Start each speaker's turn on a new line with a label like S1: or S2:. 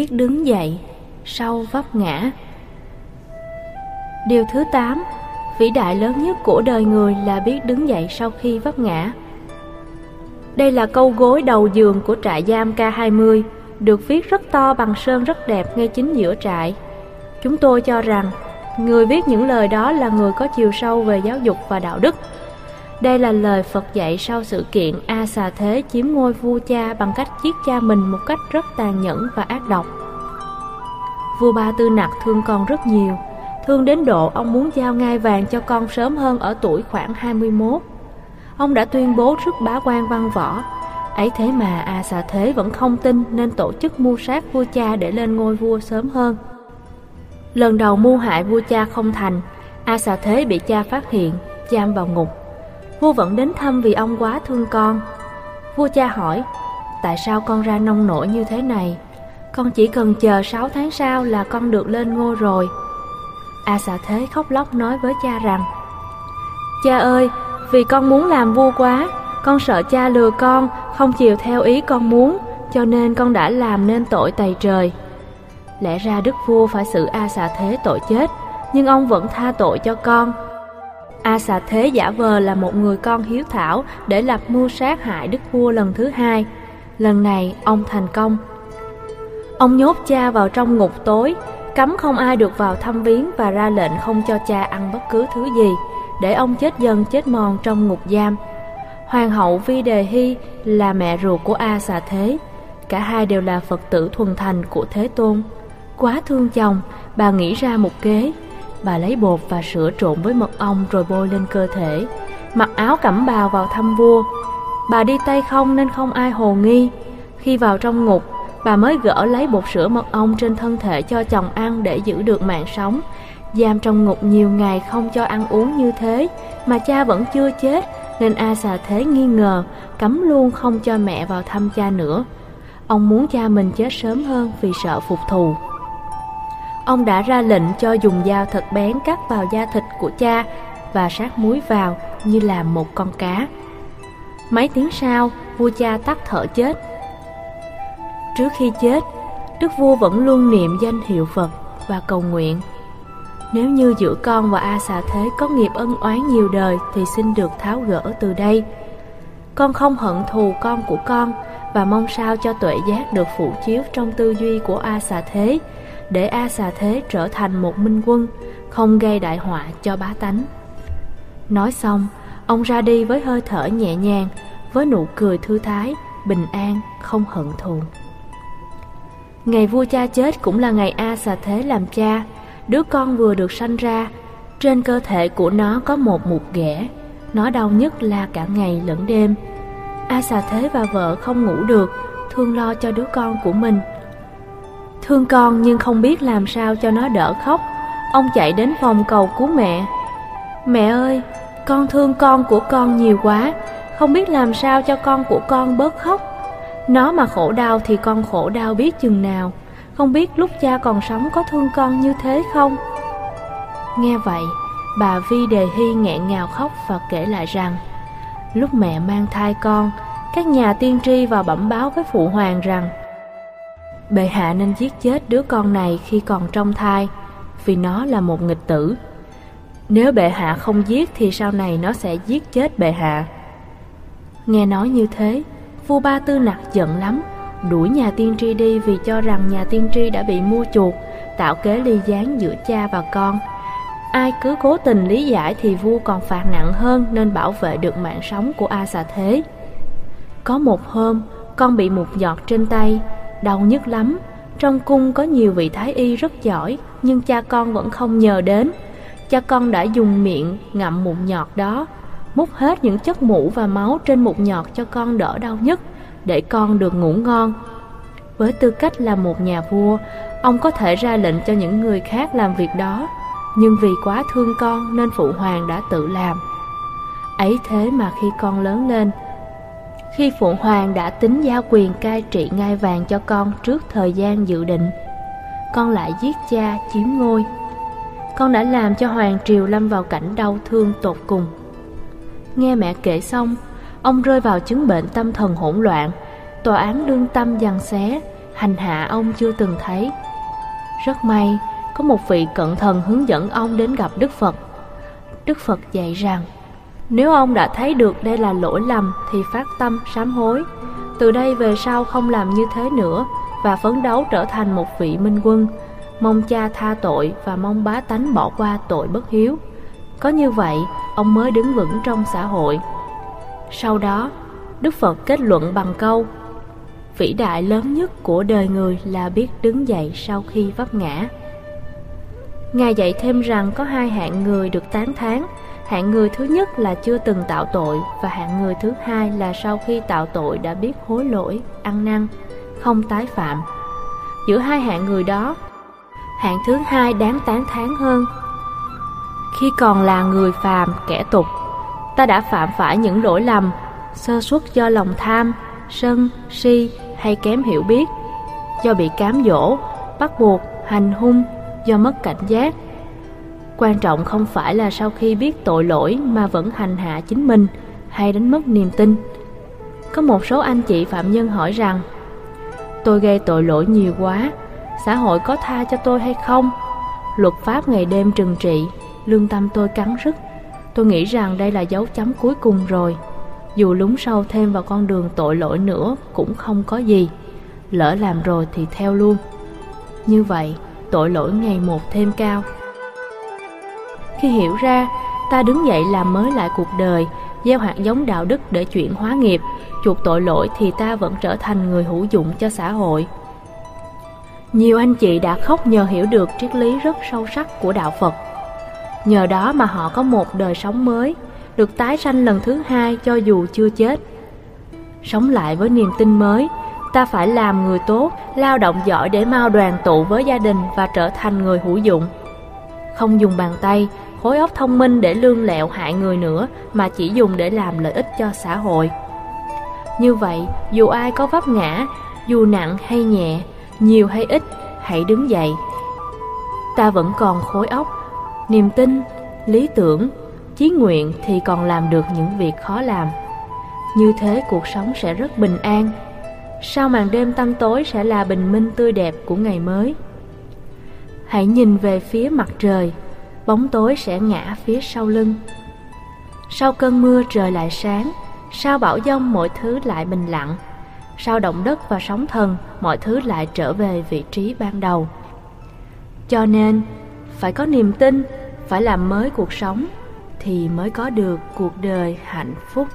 S1: biết đứng dậy, sau vấp ngã. Điều thứ 8 vĩ đại lớn nhất của đời người là biết đứng dậy sau khi vấp ngã. Đây là câu gối đầu giường của trại giam K20 được viết rất to bằng sơn rất đẹp ngay chính giữa trại. Chúng tôi cho rằng, người viết những lời đó là người có chiều sâu về giáo dục và đạo đức đây là lời Phật dạy sau sự kiện A Xà Thế chiếm ngôi vua cha bằng cách giết cha mình một cách rất tàn nhẫn và ác độc. Vua Ba Tư Nặc thương con rất nhiều, thương đến độ ông muốn giao ngai vàng cho con sớm hơn ở tuổi khoảng 21. Ông đã tuyên bố trước bá quan văn võ, ấy thế mà A Xà Thế vẫn không tin nên tổ chức mưu sát vua cha để lên ngôi vua sớm hơn. Lần đầu mưu hại vua cha không thành, A Xà Thế bị cha phát hiện, giam vào ngục. Vua vẫn đến thăm vì ông quá thương con. Vua cha hỏi, tại sao con ra nông nổi như thế này? Con chỉ cần chờ 6 tháng sau là con được lên ngôi rồi. A xà thế khóc lóc nói với cha rằng, Cha ơi, vì con muốn làm vua quá, con sợ cha lừa con, không chiều theo ý con muốn, cho nên con đã làm nên tội tày trời. Lẽ ra đức vua phải xử A xà thế tội chết, nhưng ông vẫn tha tội cho con A xà thế giả vờ là một người con hiếu thảo để lập mưu sát hại đức vua lần thứ hai. Lần này ông thành công. Ông nhốt cha vào trong ngục tối, cấm không ai được vào thăm viếng và ra lệnh không cho cha ăn bất cứ thứ gì, để ông chết dần chết mòn trong ngục giam. Hoàng hậu Vi Đề Hy là mẹ ruột của A xà thế. Cả hai đều là Phật tử thuần thành của Thế Tôn. Quá thương chồng, bà nghĩ ra một kế Bà lấy bột và sữa trộn với mật ong rồi bôi lên cơ thể. Mặc áo cẩm bào vào thăm vua. Bà đi tay không nên không ai hồ nghi. Khi vào trong ngục, Bà mới gỡ lấy bột sữa mật ong trên thân thể cho chồng ăn để giữ được mạng sống. Giam trong ngục nhiều ngày không cho ăn uống như thế, Mà cha vẫn chưa chết, Nên A xà thế nghi ngờ, Cấm luôn không cho mẹ vào thăm cha nữa. Ông muốn cha mình chết sớm hơn vì sợ phục thù. Ông đã ra lệnh cho dùng dao thật bén cắt vào da thịt của cha và sát muối vào như làm một con cá. Mấy tiếng sau, vua cha tắt thở chết. Trước khi chết, đức vua vẫn luôn niệm danh hiệu Phật và cầu nguyện. Nếu như giữa con và A xà thế có nghiệp ân oán nhiều đời thì xin được tháo gỡ từ đây. Con không hận thù con của con và mong sao cho tuệ giác được phụ chiếu trong tư duy của A xà thế để A xà thế trở thành một minh quân, không gây đại họa cho bá tánh. Nói xong, ông ra đi với hơi thở nhẹ nhàng, với nụ cười thư thái, bình an, không hận thù. Ngày vua cha chết cũng là ngày A xà thế làm cha, đứa con vừa được sanh ra. Trên cơ thể của nó có một mụt ghẻ, nó đau nhất là cả ngày lẫn đêm. A xà thế và vợ không ngủ được, thương lo cho đứa con của mình, Thương con nhưng không biết làm sao cho nó đỡ khóc. Ông chạy đến phòng cầu cứu mẹ. Mẹ ơi, con thương con của con nhiều quá Không biết làm sao cho con của con bớt khóc. Nó mà khổ đau thì con khổ đau biết chừng nào. Không biết lúc cha còn sống có thương con như thế không? Nghe vậy, bà Vi Đề Hy nghẹn ngào khóc và kể lại rằng Lúc mẹ mang thai con, các nhà tiên tri vào bẩm báo với phụ hoàng rằng Bệ hạ nên giết chết đứa con này khi còn trong thai, vì nó là một nghịch tử. Nếu bệ hạ không giết thì sau này nó sẽ giết chết bệ hạ. Nghe nói như thế, vua Ba Tư Nặc giận lắm, đuổi nhà tiên tri đi vì cho rằng nhà tiên tri đã bị mua chuộc, tạo kế ly gián giữa cha và con. Ai cứ cố tình lý giải thì vua còn phạt nặng hơn nên bảo vệ được mạng sống của A xà thế. Có một hôm, con bị một giọt trên tay, đau nhức lắm. Trong cung có nhiều vị thái y rất giỏi, nhưng cha con vẫn không nhờ đến. Cha con đã dùng miệng ngậm mụn nhọt đó, múc hết những chất mũ và máu trên mụn nhọt cho con đỡ đau nhất, để con được ngủ ngon. Với tư cách là một nhà vua, ông có thể ra lệnh cho những người khác làm việc đó, nhưng vì quá thương con nên phụ hoàng đã tự làm. Ấy thế mà khi con lớn lên, khi Phượng Hoàng đã tính giao quyền cai trị ngai vàng cho con trước thời gian dự định. Con lại giết cha chiếm ngôi. Con đã làm cho Hoàng Triều lâm vào cảnh đau thương tột cùng. Nghe mẹ kể xong, ông rơi vào chứng bệnh tâm thần hỗn loạn, tòa án lương tâm giằng xé, hành hạ ông chưa từng thấy. Rất may, có một vị cận thần hướng dẫn ông đến gặp Đức Phật. Đức Phật dạy rằng, nếu ông đã thấy được đây là lỗi lầm thì phát tâm sám hối. Từ đây về sau không làm như thế nữa và phấn đấu trở thành một vị minh quân, mong cha tha tội và mong bá tánh bỏ qua tội bất hiếu. Có như vậy, ông mới đứng vững trong xã hội. Sau đó, Đức Phật kết luận bằng câu Vĩ đại lớn nhất của đời người là biết đứng dậy sau khi vấp ngã. Ngài dạy thêm rằng có hai hạng người được tán thán Hạng người thứ nhất là chưa từng tạo tội và hạng người thứ hai là sau khi tạo tội đã biết hối lỗi, ăn năn, không tái phạm. Giữa hai hạng người đó, hạng thứ hai đáng tán thán hơn. Khi còn là người phàm, kẻ tục, ta đã phạm phải những lỗi lầm, sơ suất do lòng tham, sân, si hay kém hiểu biết, do bị cám dỗ, bắt buộc, hành hung, do mất cảnh giác, Quan trọng không phải là sau khi biết tội lỗi mà vẫn hành hạ chính mình hay đánh mất niềm tin. Có một số anh chị phạm nhân hỏi rằng Tôi gây tội lỗi nhiều quá, xã hội có tha cho tôi hay không? Luật pháp ngày đêm trừng trị, lương tâm tôi cắn rứt. Tôi nghĩ rằng đây là dấu chấm cuối cùng rồi. Dù lún sâu thêm vào con đường tội lỗi nữa cũng không có gì. Lỡ làm rồi thì theo luôn. Như vậy, tội lỗi ngày một thêm cao. Khi hiểu ra, ta đứng dậy làm mới lại cuộc đời, gieo hạt giống đạo đức để chuyển hóa nghiệp, chuộc tội lỗi thì ta vẫn trở thành người hữu dụng cho xã hội. Nhiều anh chị đã khóc nhờ hiểu được triết lý rất sâu sắc của đạo Phật. Nhờ đó mà họ có một đời sống mới, được tái sanh lần thứ hai cho dù chưa chết. Sống lại với niềm tin mới, ta phải làm người tốt, lao động giỏi để mau đoàn tụ với gia đình và trở thành người hữu dụng. Không dùng bàn tay, khối óc thông minh để lương lẹo hại người nữa mà chỉ dùng để làm lợi ích cho xã hội. Như vậy, dù ai có vấp ngã, dù nặng hay nhẹ, nhiều hay ít, hãy đứng dậy. Ta vẫn còn khối óc, niềm tin, lý tưởng, chí nguyện thì còn làm được những việc khó làm. Như thế cuộc sống sẽ rất bình an. Sau màn đêm tăm tối sẽ là bình minh tươi đẹp của ngày mới. Hãy nhìn về phía mặt trời, bóng tối sẽ ngã phía sau lưng. Sau cơn mưa trời lại sáng, sau bão giông mọi thứ lại bình lặng. Sau động đất và sóng thần, mọi thứ lại trở về vị trí ban đầu. Cho nên, phải có niềm tin, phải làm mới cuộc sống thì mới có được cuộc đời hạnh phúc.